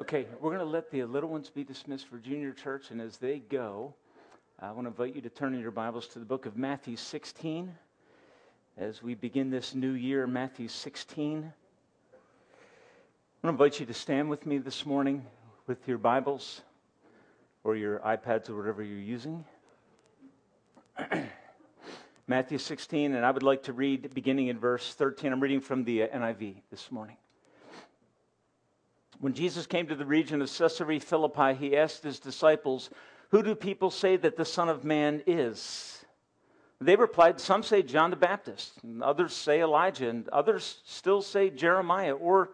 Okay, we're going to let the little ones be dismissed for junior church, and as they go, I want to invite you to turn in your Bibles to the book of Matthew 16 as we begin this new year, Matthew 16. I want to invite you to stand with me this morning with your Bibles or your iPads or whatever you're using. Matthew 16, and I would like to read beginning in verse 13. I'm reading from the uh, NIV this morning. When Jesus came to the region of Caesarea Philippi, he asked his disciples, Who do people say that the Son of Man is? They replied, Some say John the Baptist, and others say Elijah, and others still say Jeremiah or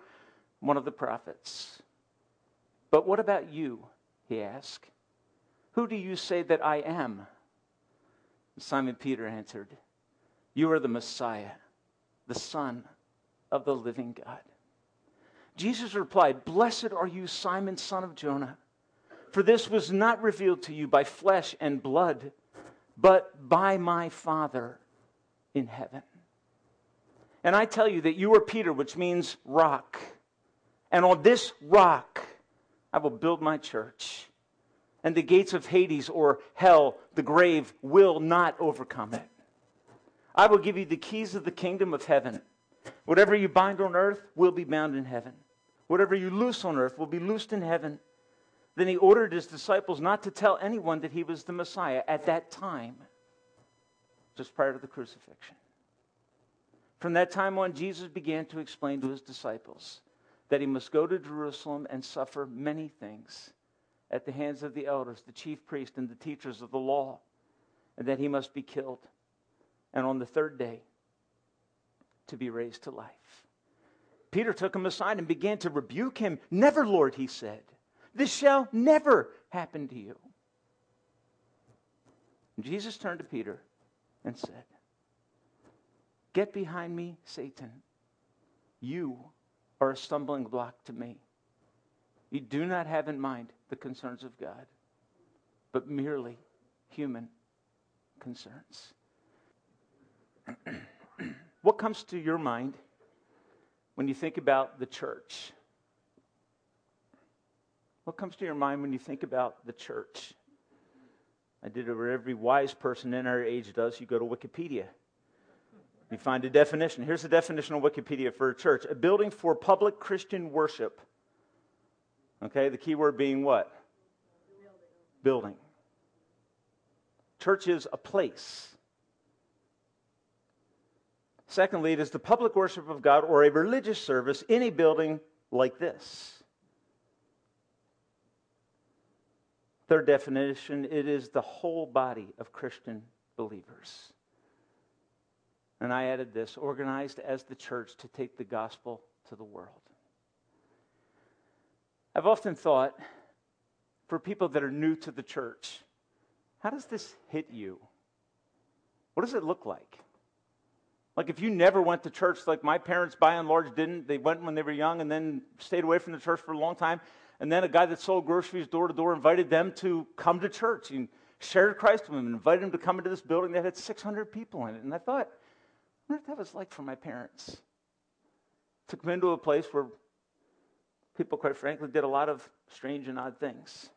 one of the prophets. But what about you? He asked. Who do you say that I am? Simon Peter answered, You are the Messiah, the Son of the living God. Jesus replied, Blessed are you, Simon, son of Jonah, for this was not revealed to you by flesh and blood, but by my Father in heaven. And I tell you that you are Peter, which means rock. And on this rock I will build my church. And the gates of Hades or hell, the grave, will not overcome it. I will give you the keys of the kingdom of heaven. Whatever you bind on earth will be bound in heaven. Whatever you loose on earth will be loosed in heaven. Then he ordered his disciples not to tell anyone that he was the Messiah at that time, just prior to the crucifixion. From that time on, Jesus began to explain to his disciples that he must go to Jerusalem and suffer many things at the hands of the elders, the chief priests, and the teachers of the law, and that he must be killed, and on the third day to be raised to life. Peter took him aside and began to rebuke him. Never, Lord, he said. This shall never happen to you. Jesus turned to Peter and said, Get behind me, Satan. You are a stumbling block to me. You do not have in mind the concerns of God, but merely human concerns. what comes to your mind when you think about the church? What comes to your mind when you think about the church? I did what every wise person in our age does. You go to Wikipedia. You find a definition. Here's the definition of Wikipedia for a church a building for public Christian worship. Okay, the key word being what? Building. building. Church is a place Secondly, it is the public worship of God or a religious service in a building like this. Third definition, it is the whole body of Christian believers. And I added this organized as the church to take the gospel to the world. I've often thought for people that are new to the church, how does this hit you? What does it look like? Like if you never went to church, like my parents by and large didn't, they went when they were young and then stayed away from the church for a long time. And then a guy that sold groceries door to door invited them to come to church and shared Christ with them and invited them to come into this building that had 600 people in it. And I thought, I wonder that was like for my parents. Took them into a place where people, quite frankly, did a lot of strange and odd things.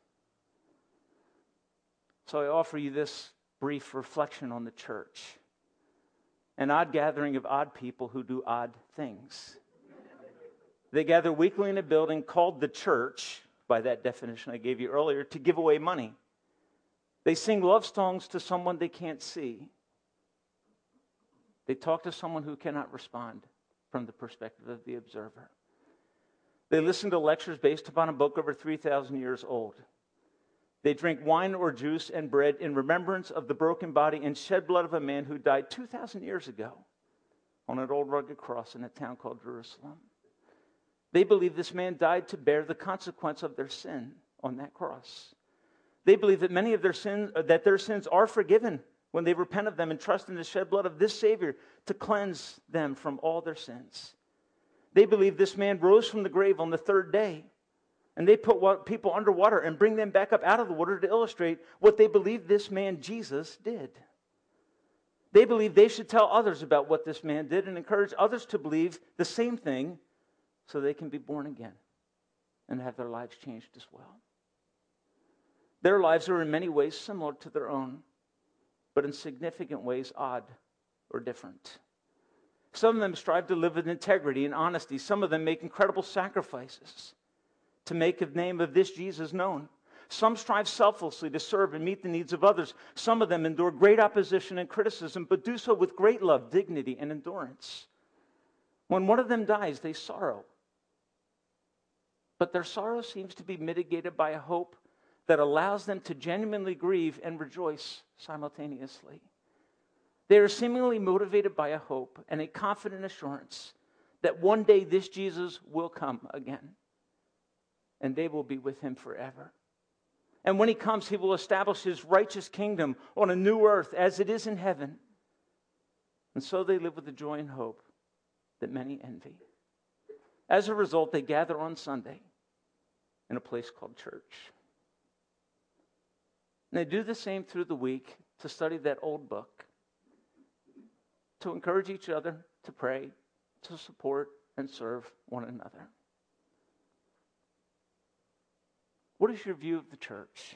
So I offer you this brief reflection on the church an odd gathering of odd people who do odd things. They gather weekly in a building called the church, by that definition I gave you earlier, to give away money. They sing love songs to someone they can't see. They talk to someone who cannot respond from the perspective of the observer. They listen to lectures based upon a book over 3,000 years old. They drink wine or juice and bread in remembrance of the broken body and shed blood of a man who died 2,000 years ago on an old rugged cross in a town called Jerusalem. They believe this man died to bear the consequence of their sin on that cross. They believe that many of their sins, uh, that their sins are forgiven when they repent of them and trust in the shed blood of this Savior to cleanse them from all their sins. They believe this man rose from the grave on the third day and they put people underwater and bring them back up out of the water to illustrate what they believe this man Jesus did. They believe they should tell others about what this man did and encourage others to believe the same thing so they can be born again and have their lives changed as well. Their lives are in many ways similar to their own, but in significant ways odd or different. Some of them strive to live with integrity and honesty. Some of them make incredible sacrifices to make the name of this Jesus known. Some strive selflessly to serve and meet the needs of others. Some of them endure great opposition and criticism, but do so with great love, dignity, and endurance. When one of them dies, they sorrow. But their sorrow seems to be mitigated by a hope that allows them to genuinely grieve and rejoice simultaneously. They are seemingly motivated by a hope and a confident assurance that one day this Jesus will come again and they will be with him forever. And when he comes, he will establish his righteous kingdom on a new earth as it is in heaven. And so they live with the joy and hope that many envy. As a result, they gather on Sunday in a place called church. And they do the same through the week to study that old book, to encourage each other, to pray, to support and serve one another. What is your view of the church?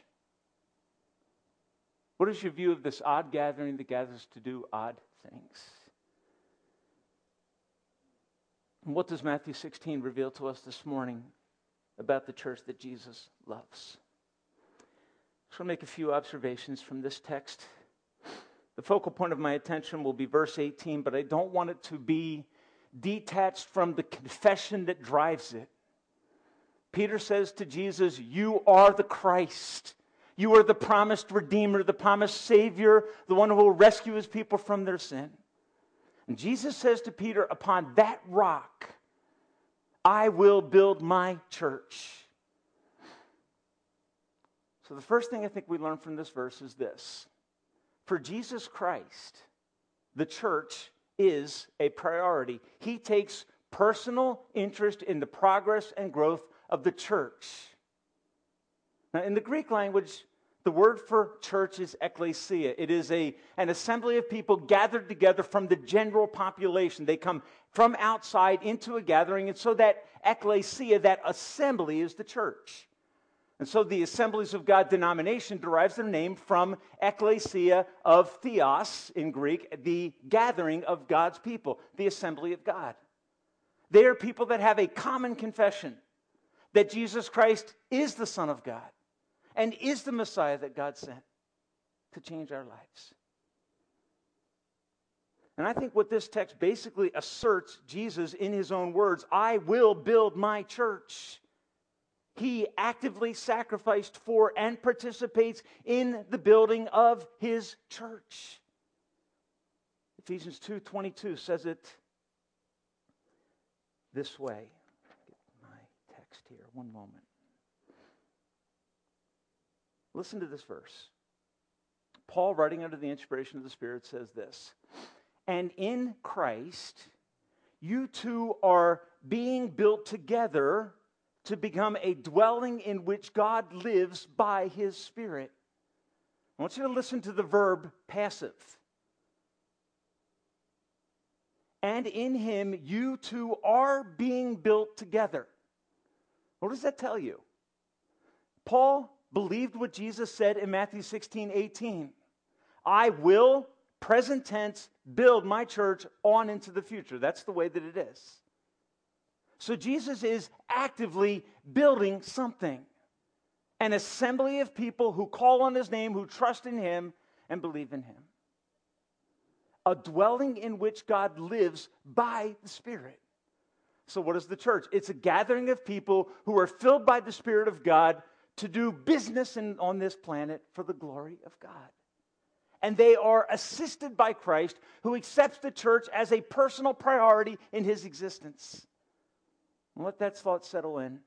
What is your view of this odd gathering that gathers to do odd things? And what does Matthew 16 reveal to us this morning about the church that Jesus loves? So I'll make a few observations from this text. The focal point of my attention will be verse 18, but I don't want it to be detached from the confession that drives it. Peter says to Jesus, You are the Christ. You are the promised Redeemer, the promised Savior, the one who will rescue his people from their sin. And Jesus says to Peter, Upon that rock, I will build my church. So, the first thing I think we learn from this verse is this For Jesus Christ, the church is a priority. He takes personal interest in the progress and growth of the church. Now, in the Greek language, the word for church is ecclesia. It is a, an assembly of people gathered together from the general population. They come from outside into a gathering, and so that ecclesia, that assembly, is the church. And so the Assemblies of God denomination derives their name from ecclesia of theos in Greek, the gathering of God's people, the assembly of God. They are people that have a common confession that Jesus Christ is the Son of God and is the Messiah that God sent to change our lives. And I think what this text basically asserts Jesus in his own words I will build my church. He actively sacrificed for and participates in the building of his church. Ephesians 2:22 says it this way here. One moment. Listen to this verse. Paul, writing under the inspiration of the Spirit, says this And in Christ, you too are being built together to become a dwelling in which God lives by his Spirit. I want you to listen to the verb passive. And in him, you too are being built together. What does that tell you? Paul believed what Jesus said in Matthew 16, 18. I will, present tense, build my church on into the future. That's the way that it is. So Jesus is actively building something an assembly of people who call on his name, who trust in him, and believe in him. A dwelling in which God lives by the Spirit. So, what is the church? It's a gathering of people who are filled by the Spirit of God to do business in, on this planet for the glory of God. And they are assisted by Christ, who accepts the church as a personal priority in his existence. Let that thought settle in.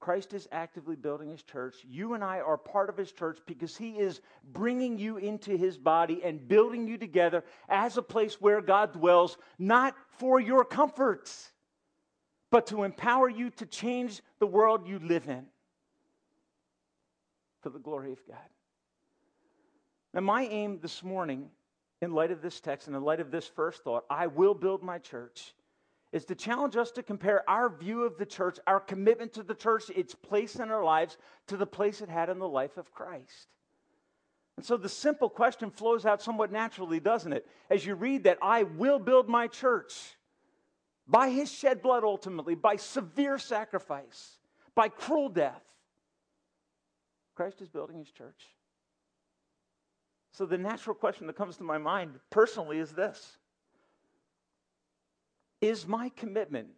Christ is actively building his church. You and I are part of his church because he is bringing you into his body and building you together as a place where God dwells, not for your comfort, but to empower you to change the world you live in for the glory of God. Now, my aim this morning, in light of this text and in light of this first thought, I will build my church, is to challenge us to compare our view of the church, our commitment to the church, its place in our lives, to the place it had in the life of Christ. And so the simple question flows out somewhat naturally, doesn't it? As you read that, I will build my church by his shed blood ultimately, by severe sacrifice, by cruel death. Christ is building his church. So the natural question that comes to my mind personally is this Is my commitment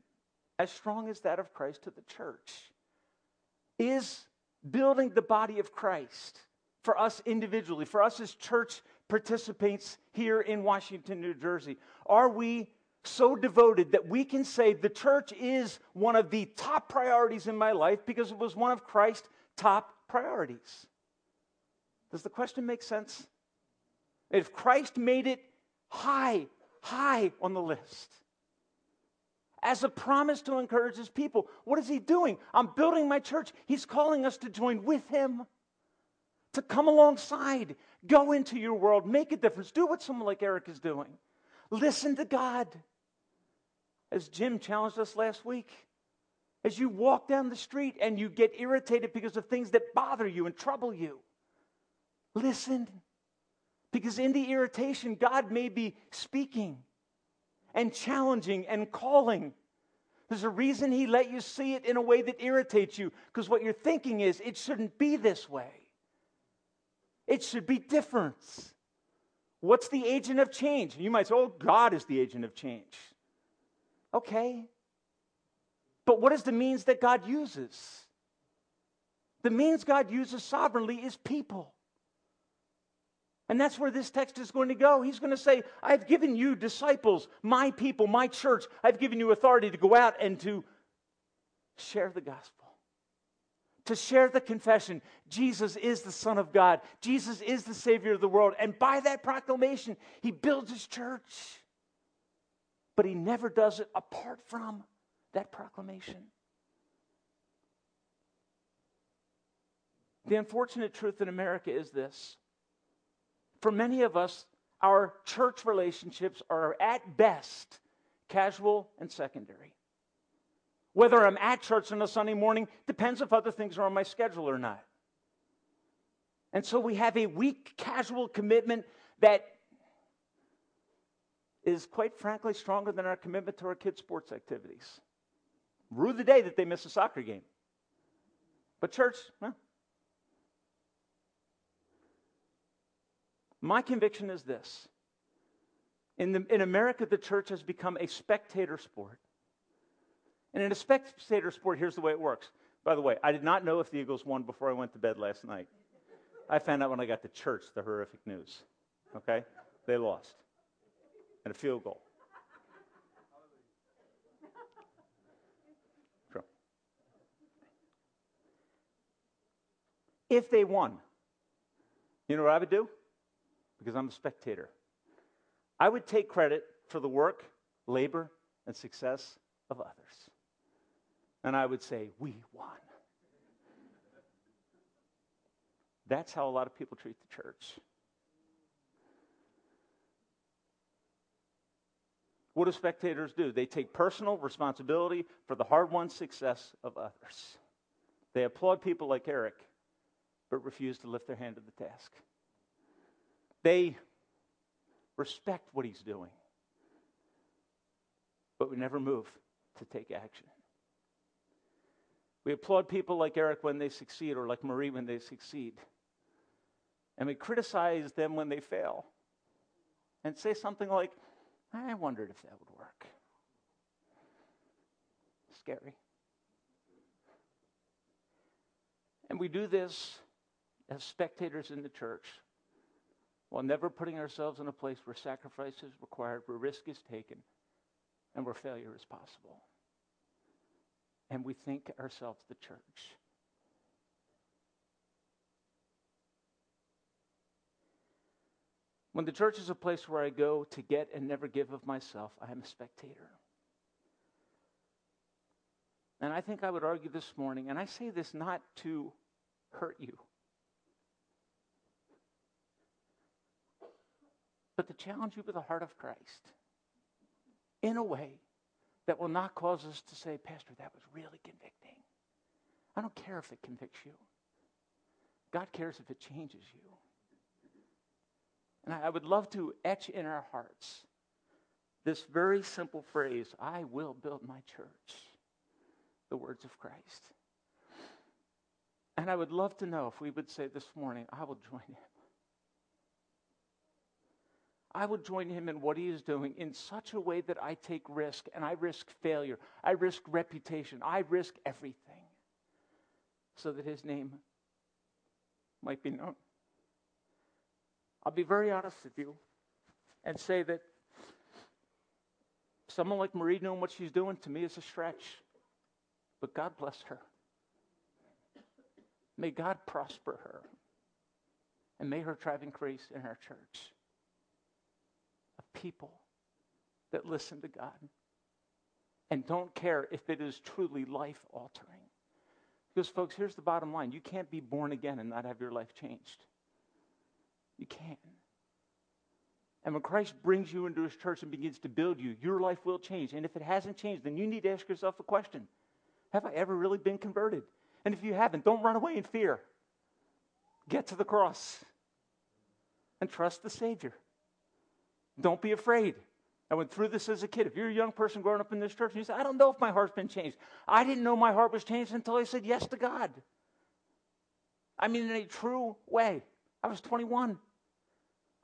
as strong as that of Christ to the church? Is building the body of Christ for us individually, for us as church participants here in Washington, New Jersey, are we so devoted that we can say the church is one of the top priorities in my life because it was one of Christ's top priorities? Does the question make sense? If Christ made it high, high on the list, as a promise to encourage his people, what is he doing? I'm building my church. He's calling us to join with him, to come alongside, go into your world, make a difference, do what someone like Eric is doing. Listen to God. As Jim challenged us last week, as you walk down the street and you get irritated because of things that bother you and trouble you, listen. Because in the irritation, God may be speaking and challenging and calling. There's a reason He let you see it in a way that irritates you, because what you're thinking is, it shouldn't be this way. It should be different. What's the agent of change? You might say, oh, God is the agent of change. Okay. But what is the means that God uses? The means God uses sovereignly is people. And that's where this text is going to go. He's going to say, I've given you disciples, my people, my church. I've given you authority to go out and to share the gospel, to share the confession Jesus is the Son of God, Jesus is the Savior of the world. And by that proclamation, he builds his church. But he never does it apart from that proclamation. The unfortunate truth in America is this for many of us, our church relationships are at best casual and secondary. Whether I'm at church on a Sunday morning depends if other things are on my schedule or not. And so we have a weak casual commitment that is quite frankly stronger than our commitment to our kids' sports activities. Rue the day that they miss a soccer game. But church, well, My conviction is this in, the, in America, the church has become a spectator sport. And in a spectator sport, here's the way it works. By the way, I did not know if the Eagles won before I went to bed last night. I found out when I got to church the horrific news. Okay? They lost. And a field goal. Sure. If they won, you know what I would do? Because I'm a spectator. I would take credit for the work, labor, and success of others. And I would say, We won. That's how a lot of people treat the church. What do spectators do? They take personal responsibility for the hard won success of others. They applaud people like Eric, but refuse to lift their hand to the task. They respect what he's doing, but we never move to take action. We applaud people like Eric when they succeed or like Marie when they succeed. And we criticize them when they fail and say something like, I wondered if that would work. Scary. And we do this as spectators in the church while never putting ourselves in a place where sacrifice is required, where risk is taken, and where failure is possible. And we think ourselves the church. When the church is a place where I go to get and never give of myself, I am a spectator. And I think I would argue this morning, and I say this not to hurt you. But to challenge you with the heart of Christ in a way that will not cause us to say, Pastor, that was really convicting. I don't care if it convicts you. God cares if it changes you. And I would love to etch in our hearts this very simple phrase I will build my church, the words of Christ. And I would love to know if we would say this morning, I will join him. I will join him in what he is doing in such a way that I take risk and I risk failure. I risk reputation. I risk everything so that his name might be known. I'll be very honest with you and say that someone like Marie knowing what she's doing to me is a stretch. But God bless her. May God prosper her. And may her tribe increase in our church people that listen to God and don't care if it is truly life altering. Because, folks, here's the bottom line you can't be born again and not have your life changed. You can't. And when Christ brings you into his church and begins to build you, your life will change. And if it hasn't changed, then you need to ask yourself a question Have I ever really been converted? And if you haven't, don't run away in fear. Get to the cross and trust the Savior. Don't be afraid. I went through this as a kid. If you're a young person growing up in this church and you say, I don't know if my heart's been changed. I didn't know my heart was changed until I said yes to God. I mean, in a true way. I was 21.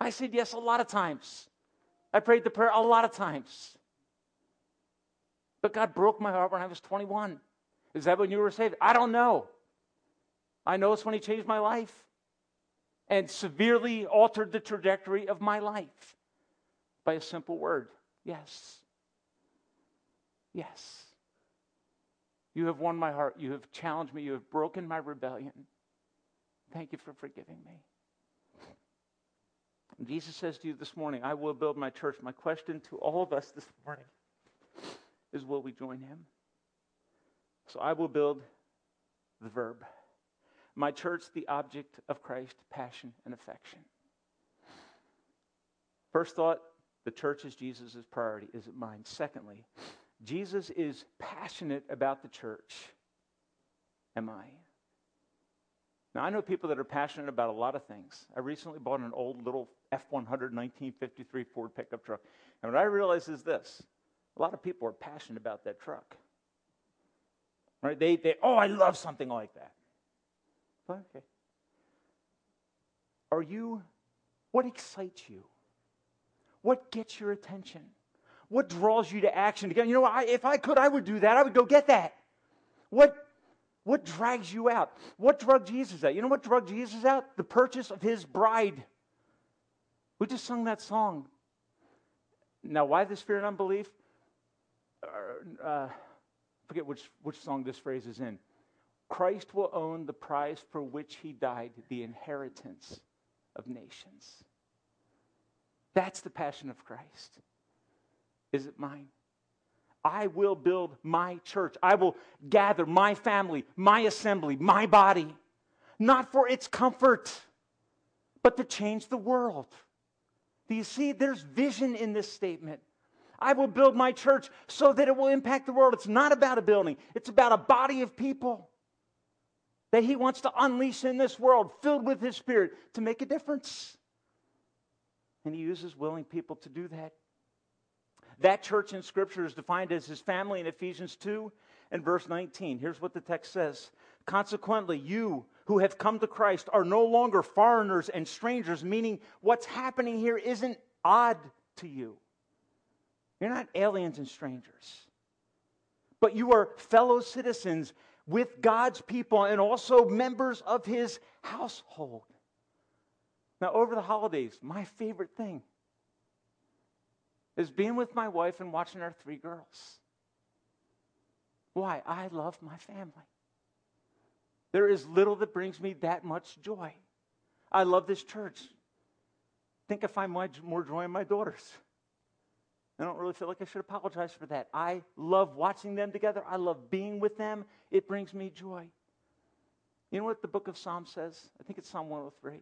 I said yes a lot of times. I prayed the prayer a lot of times. But God broke my heart when I was 21. Is that when you were saved? I don't know. I know it's when He changed my life and severely altered the trajectory of my life by a simple word yes. Yes. You have won my heart. You have challenged me. You have broken my rebellion. Thank you for forgiving me. And Jesus says to you this morning, I will build my church. My question to all of us this morning is will we join him? So I will build the verb. My church, the object of Christ's passion, and affection. First thought the church is Jesus' priority. Is it mine? Secondly, Jesus is passionate about the church. Am I? Now, I know people that are passionate about a lot of things. I recently bought an old little F 100 1953 Ford pickup truck. And what I realize is this a lot of people are passionate about that truck. Right? They, they oh, I love something like that. Okay. Are you, what excites you? What gets your attention? What draws you to action? Again, you know, I, if I could, I would do that. I would go get that. What, what drags you out? What drug Jesus out? You know what drug Jesus out? The purchase of his bride. We just sung that song. Now, why this fear and unbelief? Uh, uh, forget which, which song this phrase is in. Christ will own the prize for which he died, the inheritance of nations. That's the passion of Christ. Is it mine? I will build my church. I will gather my family, my assembly, my body, not for its comfort, but to change the world. Do you see? There's vision in this statement. I will build my church so that it will impact the world. It's not about a building, it's about a body of people that He wants to unleash in this world, filled with His Spirit, to make a difference. And he uses willing people to do that. That church in Scripture is defined as his family in Ephesians 2 and verse 19. Here's what the text says Consequently, you who have come to Christ are no longer foreigners and strangers, meaning what's happening here isn't odd to you. You're not aliens and strangers, but you are fellow citizens with God's people and also members of his household. Now, over the holidays, my favorite thing is being with my wife and watching our three girls. Why? I love my family. There is little that brings me that much joy. I love this church. Think I find more joy in my daughters. I don't really feel like I should apologize for that. I love watching them together. I love being with them. It brings me joy. You know what the book of Psalms says? I think it's Psalm 103.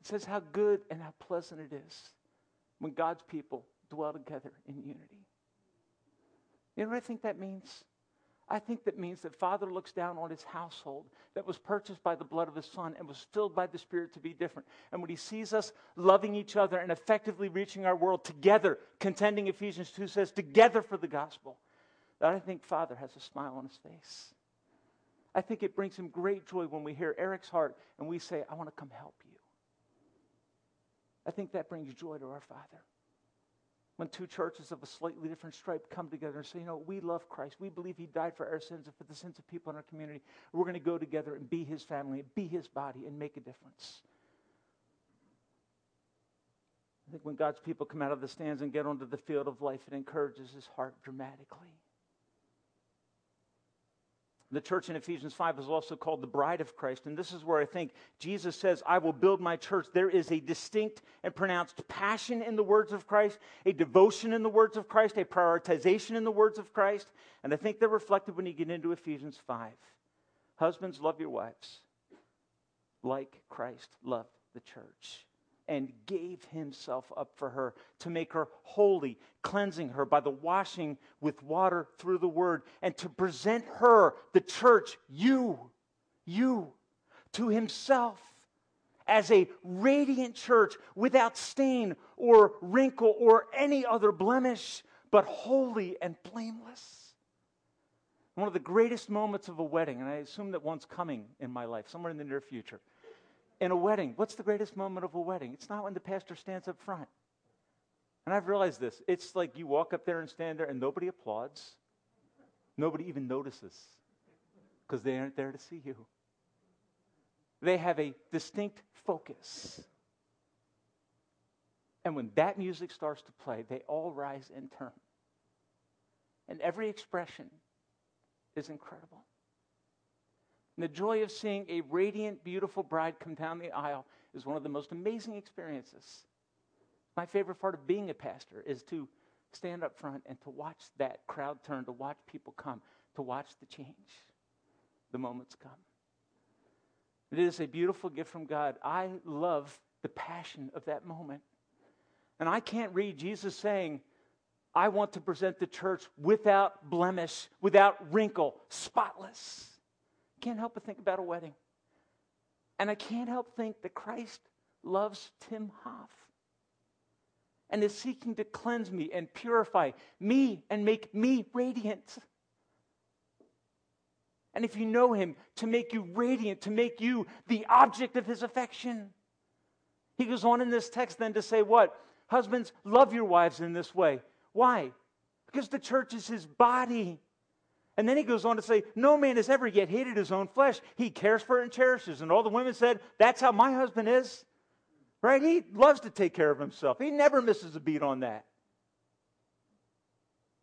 It says how good and how pleasant it is when God's people dwell together in unity. You know what I think that means? I think that means that Father looks down on his household that was purchased by the blood of his Son and was filled by the Spirit to be different. And when he sees us loving each other and effectively reaching our world together, contending, Ephesians 2 says, together for the gospel, that I think Father has a smile on his face. I think it brings him great joy when we hear Eric's heart and we say, I want to come help you. I think that brings joy to our Father when two churches of a slightly different stripe come together and say, you know, we love Christ. We believe he died for our sins and for the sins of people in our community. We're going to go together and be his family, and be his body, and make a difference. I think when God's people come out of the stands and get onto the field of life, it encourages his heart dramatically. The church in Ephesians 5 is also called the bride of Christ. And this is where I think Jesus says, I will build my church. There is a distinct and pronounced passion in the words of Christ, a devotion in the words of Christ, a prioritization in the words of Christ. And I think they're reflected when you get into Ephesians 5. Husbands, love your wives like Christ loved the church and gave himself up for her to make her holy, cleansing her by the washing with water through the word, and to present her, the church, you, you, to himself as a radiant church without stain or wrinkle or any other blemish, but holy and blameless. One of the greatest moments of a wedding, and I assume that one's coming in my life, somewhere in the near future in a wedding, what's the greatest moment of a wedding? It's not when the pastor stands up front. And I've realized this. It's like you walk up there and stand there and nobody applauds. Nobody even notices because they aren't there to see you. They have a distinct focus. And when that music starts to play, they all rise in turn. And every expression is incredible. And the joy of seeing a radiant, beautiful bride come down the aisle is one of the most amazing experiences. My favorite part of being a pastor is to stand up front and to watch that crowd turn, to watch people come, to watch the change. The moments come. It is a beautiful gift from God. I love the passion of that moment. And I can't read Jesus saying, I want to present the church without blemish, without wrinkle, spotless. Can't help but think about a wedding. And I can't help think that Christ loves Tim Hoff and is seeking to cleanse me and purify me and make me radiant. And if you know him, to make you radiant, to make you the object of his affection. He goes on in this text then to say, What? Husbands, love your wives in this way. Why? Because the church is his body. And then he goes on to say, No man has ever yet hated his own flesh. He cares for it and cherishes. And all the women said, That's how my husband is. Right? He loves to take care of himself. He never misses a beat on that.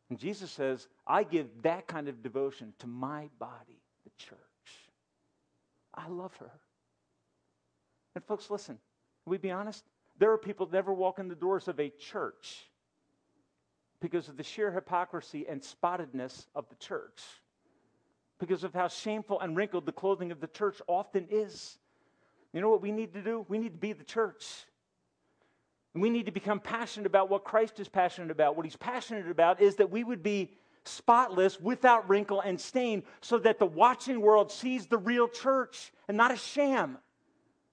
And Jesus says, I give that kind of devotion to my body, the church. I love her. And folks, listen, we be honest? There are people that never walk in the doors of a church because of the sheer hypocrisy and spottedness of the church, because of how shameful and wrinkled the clothing of the church often is. You know what we need to do? We need to be the church. We need to become passionate about what Christ is passionate about. What he's passionate about is that we would be spotless, without wrinkle and stain, so that the watching world sees the real church and not a sham,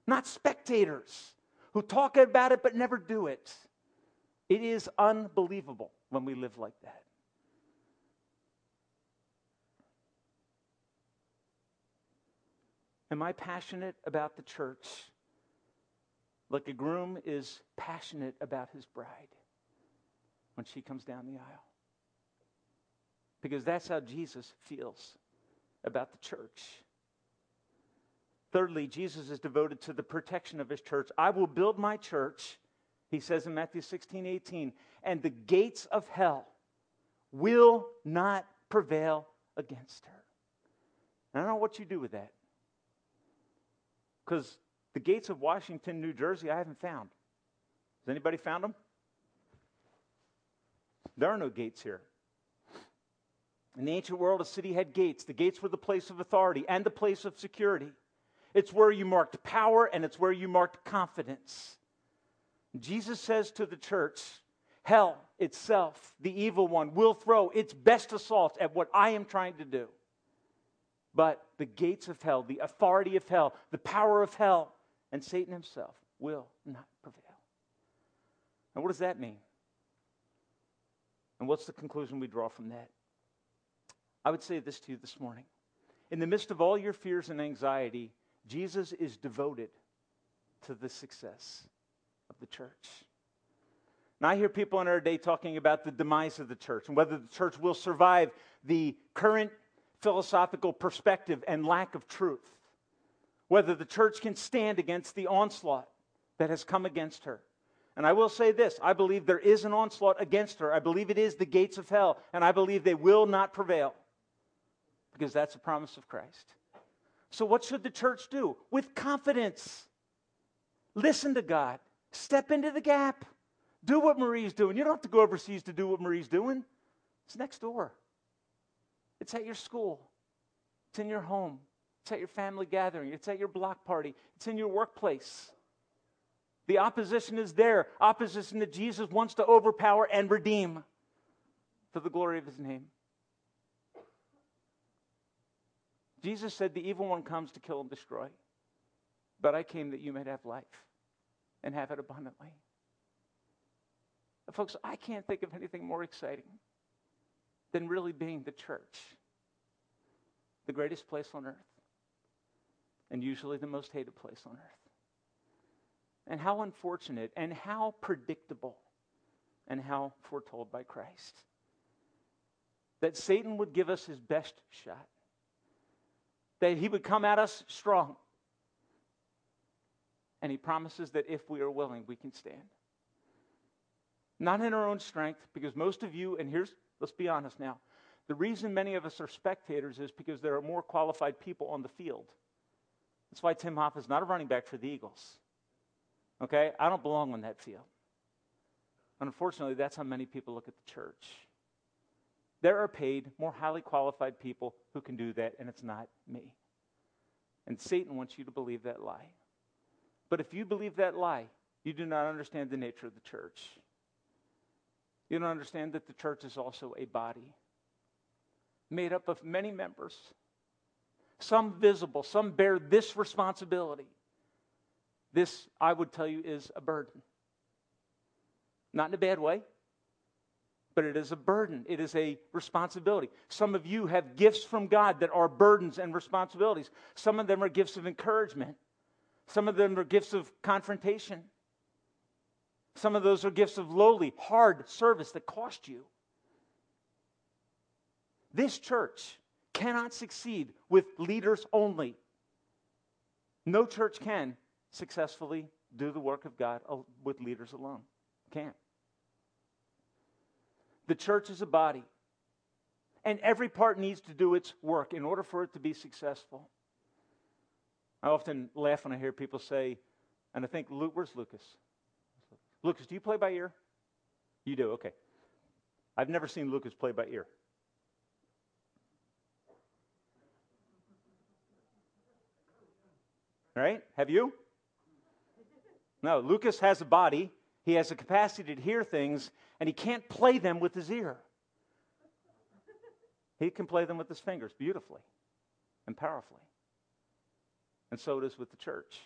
not spectators who talk about it but never do it. It is unbelievable when we live like that. Am I passionate about the church like a groom is passionate about his bride when she comes down the aisle? Because that's how Jesus feels about the church. Thirdly, Jesus is devoted to the protection of his church. I will build my church he says in Matthew 16, 18, and the gates of hell will not prevail against her. I don't know what you do with that. Because the gates of Washington, New Jersey, I haven't found. Has anybody found them? There are no gates here. In the ancient world, a city had gates. The gates were the place of authority and the place of security. It's where you marked power and it's where you marked confidence. Jesus says to the church, Hell itself, the evil one, will throw its best assaults at what I am trying to do. But the gates of hell, the authority of hell, the power of hell, and Satan himself will not prevail. And what does that mean? And what's the conclusion we draw from that? I would say this to you this morning. In the midst of all your fears and anxiety, Jesus is devoted to the success of the church. And I hear people in our day talking about the demise of the church and whether the church will survive the current philosophical perspective and lack of truth, whether the church can stand against the onslaught that has come against her. And I will say this I believe there is an onslaught against her. I believe it is the gates of hell, and I believe they will not prevail because that's a promise of Christ. So, what should the church do? With confidence, listen to God, step into the gap, do what Marie's doing. You don't have to go overseas to do what Marie's doing, it's next door, it's at your school, it's in your home, it's at your family gathering, it's at your block party, it's in your workplace. The opposition is there. Opposition that Jesus wants to overpower and redeem for the glory of his name. Jesus said, The evil one comes to kill and destroy, but I came that you might have life and have it abundantly. Folks, I can't think of anything more exciting than really being the church, the greatest place on earth, and usually the most hated place on earth. And how unfortunate and how predictable and how foretold by Christ. That Satan would give us his best shot, that he would come at us strong. And he promises that if we are willing, we can stand. Not in our own strength, because most of you, and here's, let's be honest now, the reason many of us are spectators is because there are more qualified people on the field. That's why Tim Hoff is not a running back for the Eagles. Okay? I don't belong on that field. Unfortunately, that's how many people look at the church. There are paid, more highly qualified people who can do that, and it's not me. And Satan wants you to believe that lie. But if you believe that lie, you do not understand the nature of the church. You don't understand that the church is also a body made up of many members, some visible, some bear this responsibility. This, I would tell you, is a burden. Not in a bad way, but it is a burden. It is a responsibility. Some of you have gifts from God that are burdens and responsibilities. Some of them are gifts of encouragement, some of them are gifts of confrontation. Some of those are gifts of lowly, hard service that cost you. This church cannot succeed with leaders only. No church can successfully do the work of God with leaders alone. Can't. The church is a body, and every part needs to do its work in order for it to be successful. I often laugh when I hear people say, and I think, where's Lucas? Lucas, do you play by ear? You do, okay. I've never seen Lucas play by ear. Right? Have you? No, Lucas has a body, he has a capacity to hear things, and he can't play them with his ear. He can play them with his fingers beautifully and powerfully. And so it is with the church.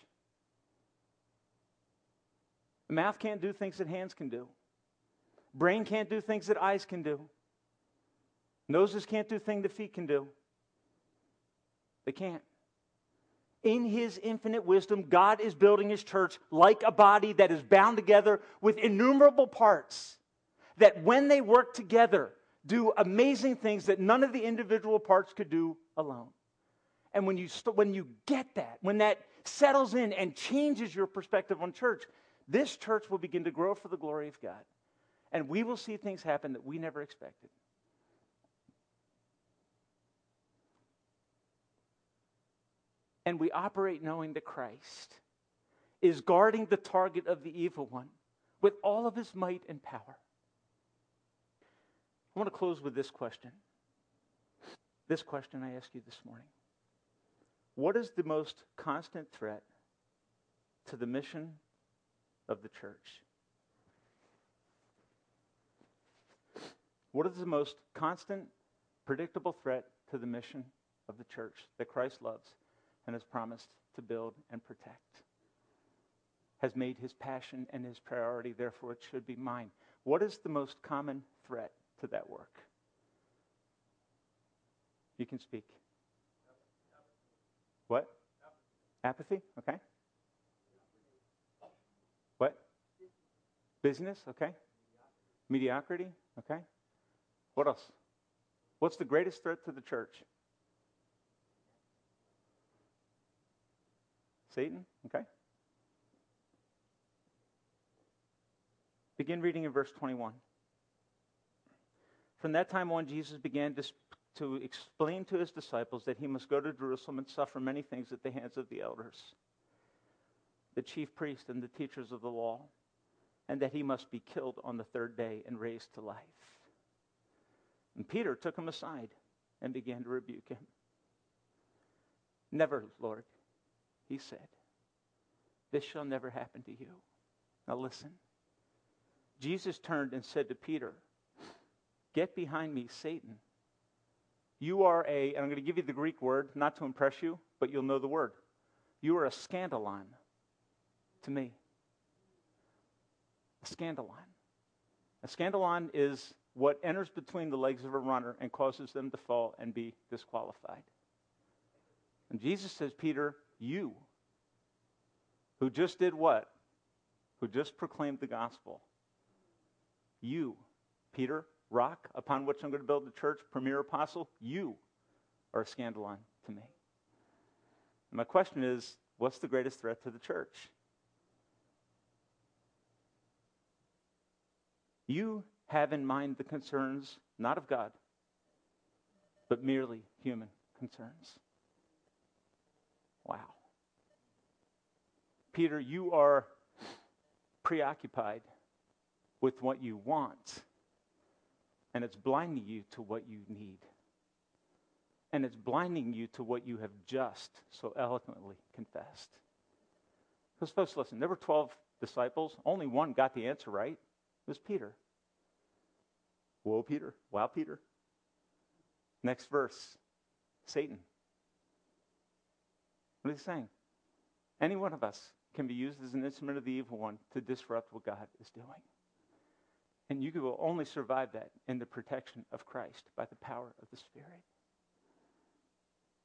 Mouth can't do things that hands can do. Brain can't do things that eyes can do. Noses can't do things that feet can do. They can't in his infinite wisdom, God is building his church like a body that is bound together with innumerable parts that when they work together do amazing things that none of the individual parts could do alone. And when you, st- when you get that, when that settles in and changes your perspective on church, this church will begin to grow for the glory of God. And we will see things happen that we never expected. and we operate knowing that Christ is guarding the target of the evil one with all of his might and power. I want to close with this question. This question I ask you this morning What is the most constant threat to the mission of the church? What is the most constant, predictable threat to the mission of the church that Christ loves and has promised to build and protect? Has made his passion and his priority, therefore it should be mine. What is the most common threat to that work? You can speak. What? Apathy? Okay. What? Business? Okay. Mediocrity? Okay. What else? What's the greatest threat to the church? Satan? Okay. Begin reading in verse 21. From that time on, Jesus began to, to explain to his disciples that he must go to Jerusalem and suffer many things at the hands of the elders, the chief priests, and the teachers of the law, and that he must be killed on the third day and raised to life. And Peter took him aside and began to rebuke him. Never, Lord, he said, this shall never happen to you. Now listen. Jesus turned and said to Peter, Get behind me, Satan. You are a, and I'm going to give you the Greek word, not to impress you, but you'll know the word. You are a scandalon to me. A scandalon. A scandalon is what enters between the legs of a runner and causes them to fall and be disqualified. And Jesus says, Peter, you, who just did what? Who just proclaimed the gospel. You, Peter, rock upon which I'm going to build the church, premier apostle, you are a scandalon to me. And my question is what's the greatest threat to the church? You have in mind the concerns not of God, but merely human concerns. Wow. Peter, you are preoccupied with what you want and it's blinding you to what you need. And it's blinding you to what you have just so eloquently confessed. Because, folks, listen, there were 12 disciples. Only one got the answer right. Was Peter. Whoa, Peter. Wow, Peter. Next verse Satan. What is he saying? Any one of us can be used as an instrument of the evil one to disrupt what God is doing. And you will only survive that in the protection of Christ by the power of the Spirit.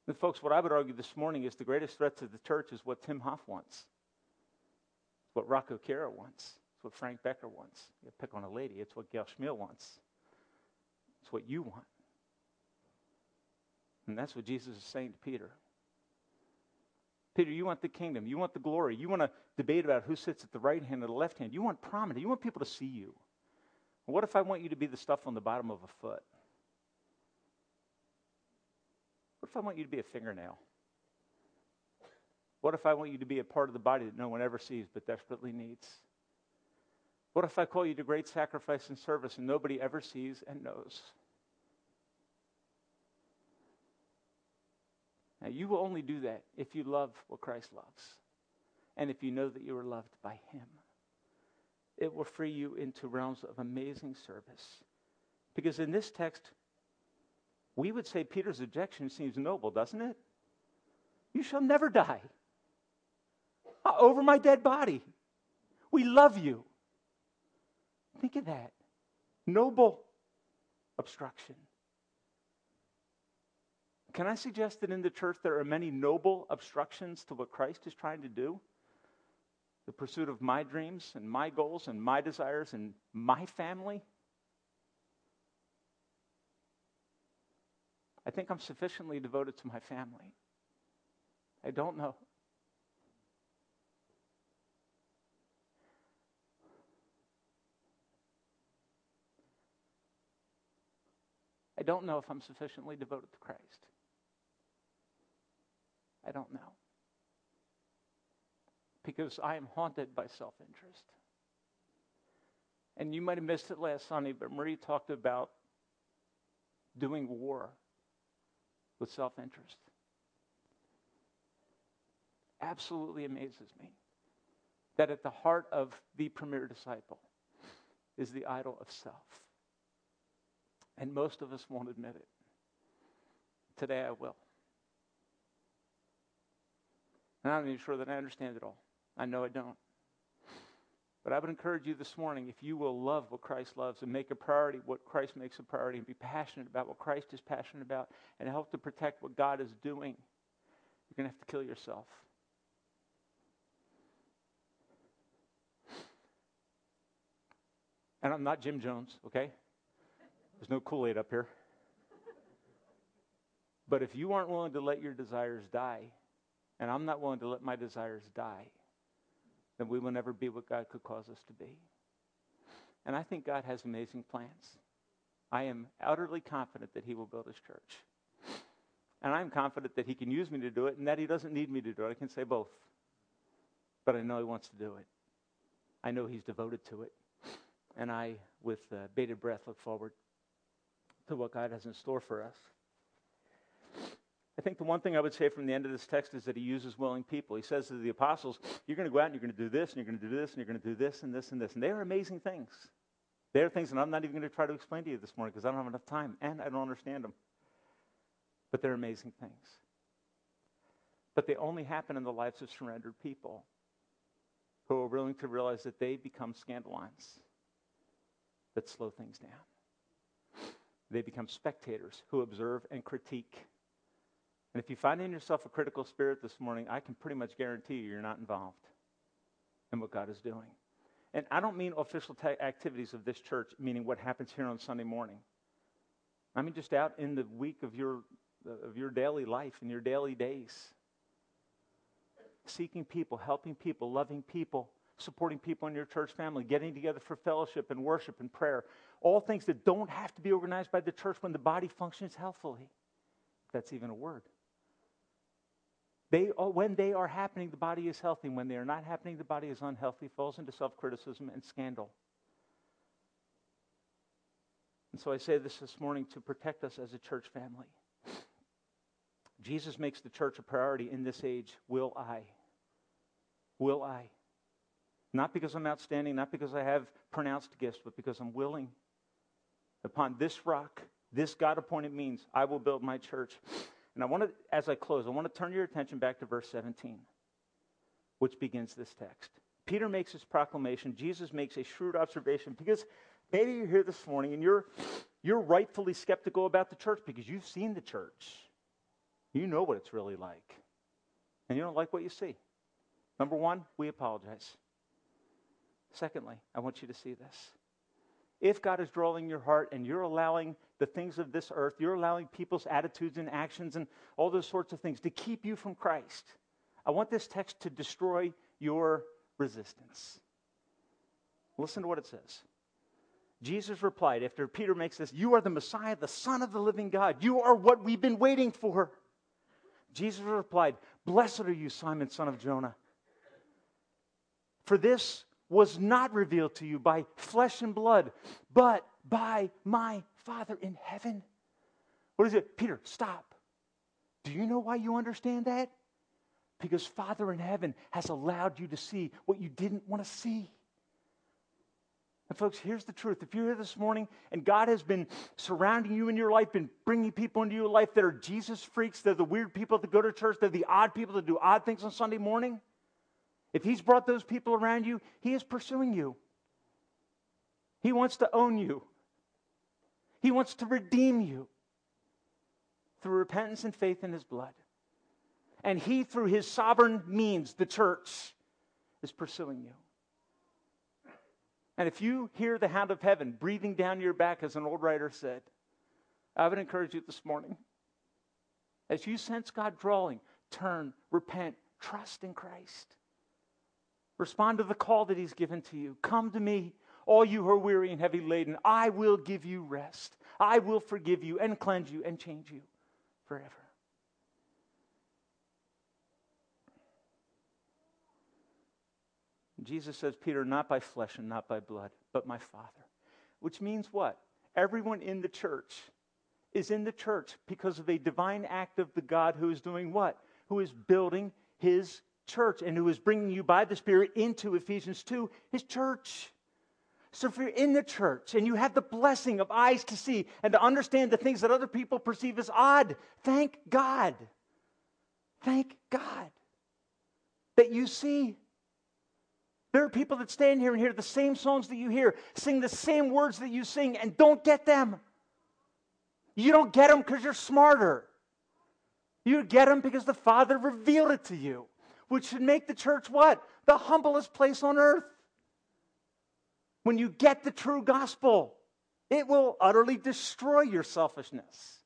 And folks, what I would argue this morning is the greatest threat to the church is what Tim Hoff wants. What Rocco Kara wants. It's what Frank Becker wants. You pick on a lady. It's what Gail Schmiel wants. It's what you want. And that's what Jesus is saying to Peter. Peter, you want the kingdom. You want the glory. You want to debate about who sits at the right hand or the left hand. You want prominence. You want people to see you. What if I want you to be the stuff on the bottom of a foot? What if I want you to be a fingernail? What if I want you to be a part of the body that no one ever sees but desperately needs? What if I call you to great sacrifice and service and nobody ever sees and knows? Now, you will only do that if you love what Christ loves and if you know that you are loved by Him it will free you into realms of amazing service. Because in this text, we would say Peter's objection seems noble, doesn't it? You shall never die. Uh, over my dead body. We love you. Think of that. Noble obstruction. Can I suggest that in the church there are many noble obstructions to what Christ is trying to do? the pursuit of my dreams and my goals and my desires and my family? I think I'm sufficiently devoted to my family. I don't know. I don't know if I'm sufficiently devoted to Christ. I don't know because I am haunted by self interest. And you might have missed it last Sunday, but Marie talked about doing war with self interest. Absolutely amazes me that at the heart of the premier disciple is the idol of self. And most of us won't admit it. Today I will. And I'm not even sure that I understand it all. I know I don't. But I would encourage you this morning if you will love what Christ loves and make a priority what Christ makes a priority and be passionate about what Christ is passionate about and help to protect what God is doing, you're going to have to kill yourself. And I'm not Jim Jones, okay? There's no Kool Aid up here. But if you aren't willing to let your desires die, and I'm not willing to let my desires die, then we will never be what God could cause us to be. And I think God has amazing plans. I am utterly confident that He will build His church. And I'm confident that He can use me to do it and that He doesn't need me to do it. I can say both. But I know He wants to do it. I know He's devoted to it. And I, with uh, bated breath, look forward to what God has in store for us. I think the one thing I would say from the end of this text is that he uses willing people. He says to the apostles, You're going to go out and you're going to do this, and you're going to do this, and you're going to do this, and this, and this. And they are amazing things. They are things that I'm not even going to try to explain to you this morning because I don't have enough time and I don't understand them. But they're amazing things. But they only happen in the lives of surrendered people who are willing to realize that they become scandalines that slow things down. They become spectators who observe and critique and if you find in yourself a critical spirit this morning, I can pretty much guarantee you you're not involved in what God is doing. And I don't mean official activities of this church, meaning what happens here on Sunday morning. I mean just out in the week of your, of your daily life, and your daily days. Seeking people, helping people, loving people, supporting people in your church family, getting together for fellowship and worship and prayer. All things that don't have to be organized by the church when the body functions healthfully. That's even a word. They, uh, when they are happening, the body is healthy. When they are not happening, the body is unhealthy, falls into self criticism and scandal. And so I say this this morning to protect us as a church family. Jesus makes the church a priority in this age. Will I? Will I? Not because I'm outstanding, not because I have pronounced gifts, but because I'm willing. Upon this rock, this God appointed means, I will build my church. And I want to, as I close, I want to turn your attention back to verse 17, which begins this text. Peter makes his proclamation. Jesus makes a shrewd observation because maybe you're here this morning and you're, you're rightfully skeptical about the church because you've seen the church. You know what it's really like. And you don't like what you see. Number one, we apologize. Secondly, I want you to see this if God is drawing your heart and you're allowing the things of this earth, you're allowing people's attitudes and actions and all those sorts of things to keep you from Christ, I want this text to destroy your resistance. Listen to what it says. Jesus replied after Peter makes this, You are the Messiah, the Son of the living God. You are what we've been waiting for. Jesus replied, Blessed are you, Simon, son of Jonah. For this was not revealed to you by flesh and blood, but by my Father in heaven. What is it? Peter, stop. Do you know why you understand that? Because Father in heaven has allowed you to see what you didn't want to see. And, folks, here's the truth. If you're here this morning and God has been surrounding you in your life, been bringing people into your life that are Jesus freaks, they're the weird people that go to church, they're the odd people that do odd things on Sunday morning, if he's brought those people around you, he is pursuing you. He wants to own you. He wants to redeem you through repentance and faith in his blood. And he, through his sovereign means, the church, is pursuing you. And if you hear the hound of heaven breathing down your back, as an old writer said, I would encourage you this morning. As you sense God drawing, turn, repent, trust in Christ. Respond to the call that He's given to you. Come to me, all you who are weary and heavy laden. I will give you rest. I will forgive you and cleanse you and change you forever. Jesus says, Peter, not by flesh and not by blood, but my Father. Which means what? Everyone in the church is in the church because of a divine act of the God who is doing what? Who is building his church and who is bringing you by the Spirit into Ephesians 2, his church. So if you're in the church and you have the blessing of eyes to see and to understand the things that other people perceive as odd, thank God. Thank God that you see. There are people that stand here and hear the same songs that you hear, sing the same words that you sing, and don't get them. You don't get them because you're smarter. You get them because the Father revealed it to you, which should make the church what? The humblest place on earth. When you get the true gospel, it will utterly destroy your selfishness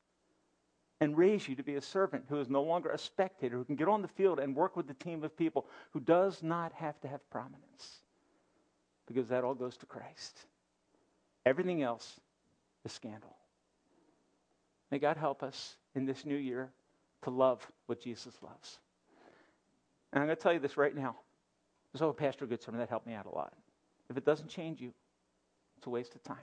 and raise you to be a servant who is no longer a spectator, who can get on the field and work with the team of people, who does not have to have prominence, because that all goes to Christ. Everything else is scandal. May God help us in this new year to love what Jesus loves. And I'm going to tell you this right now. This old Pastor Good sermon that helped me out a lot. If it doesn't change you, it's a waste of time.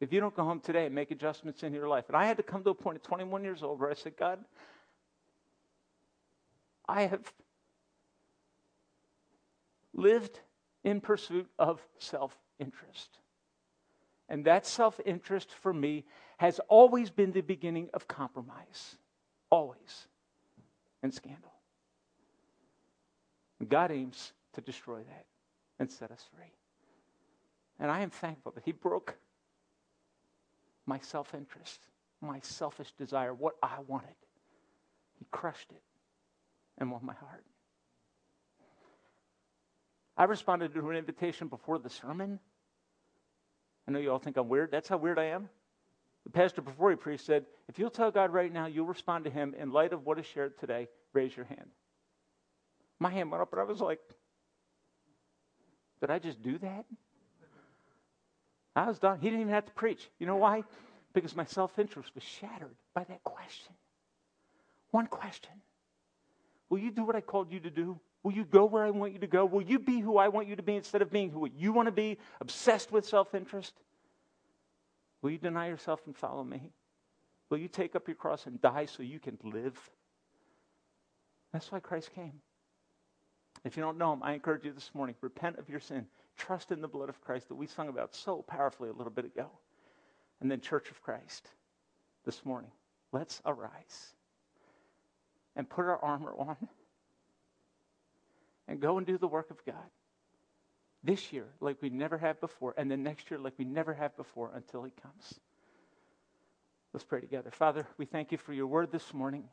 If you don't go home today and make adjustments in your life, and I had to come to a point at 21 years old where I said, God, I have lived in pursuit of self interest. And that self interest for me has always been the beginning of compromise. Always. And scandal. God aims to destroy that and set us free. And I am thankful that He broke my self interest, my selfish desire, what I wanted. He crushed it and won my heart. I responded to an invitation before the sermon. I know you all think I'm weird. That's how weird I am. The pastor before he preached said, If you'll tell God right now you'll respond to him in light of what is shared today, raise your hand. My hand went up, and I was like, Did I just do that? I was done. He didn't even have to preach. You know why? Because my self interest was shattered by that question. One question Will you do what I called you to do? Will you go where I want you to go? Will you be who I want you to be instead of being who you want to be, obsessed with self interest? Will you deny yourself and follow me? Will you take up your cross and die so you can live? That's why Christ came. If you don't know him, I encourage you this morning repent of your sin, trust in the blood of Christ that we sung about so powerfully a little bit ago. And then, Church of Christ, this morning, let's arise and put our armor on and go and do the work of God this year like we never have before, and then next year like we never have before until He comes. Let's pray together. Father, we thank you for your word this morning.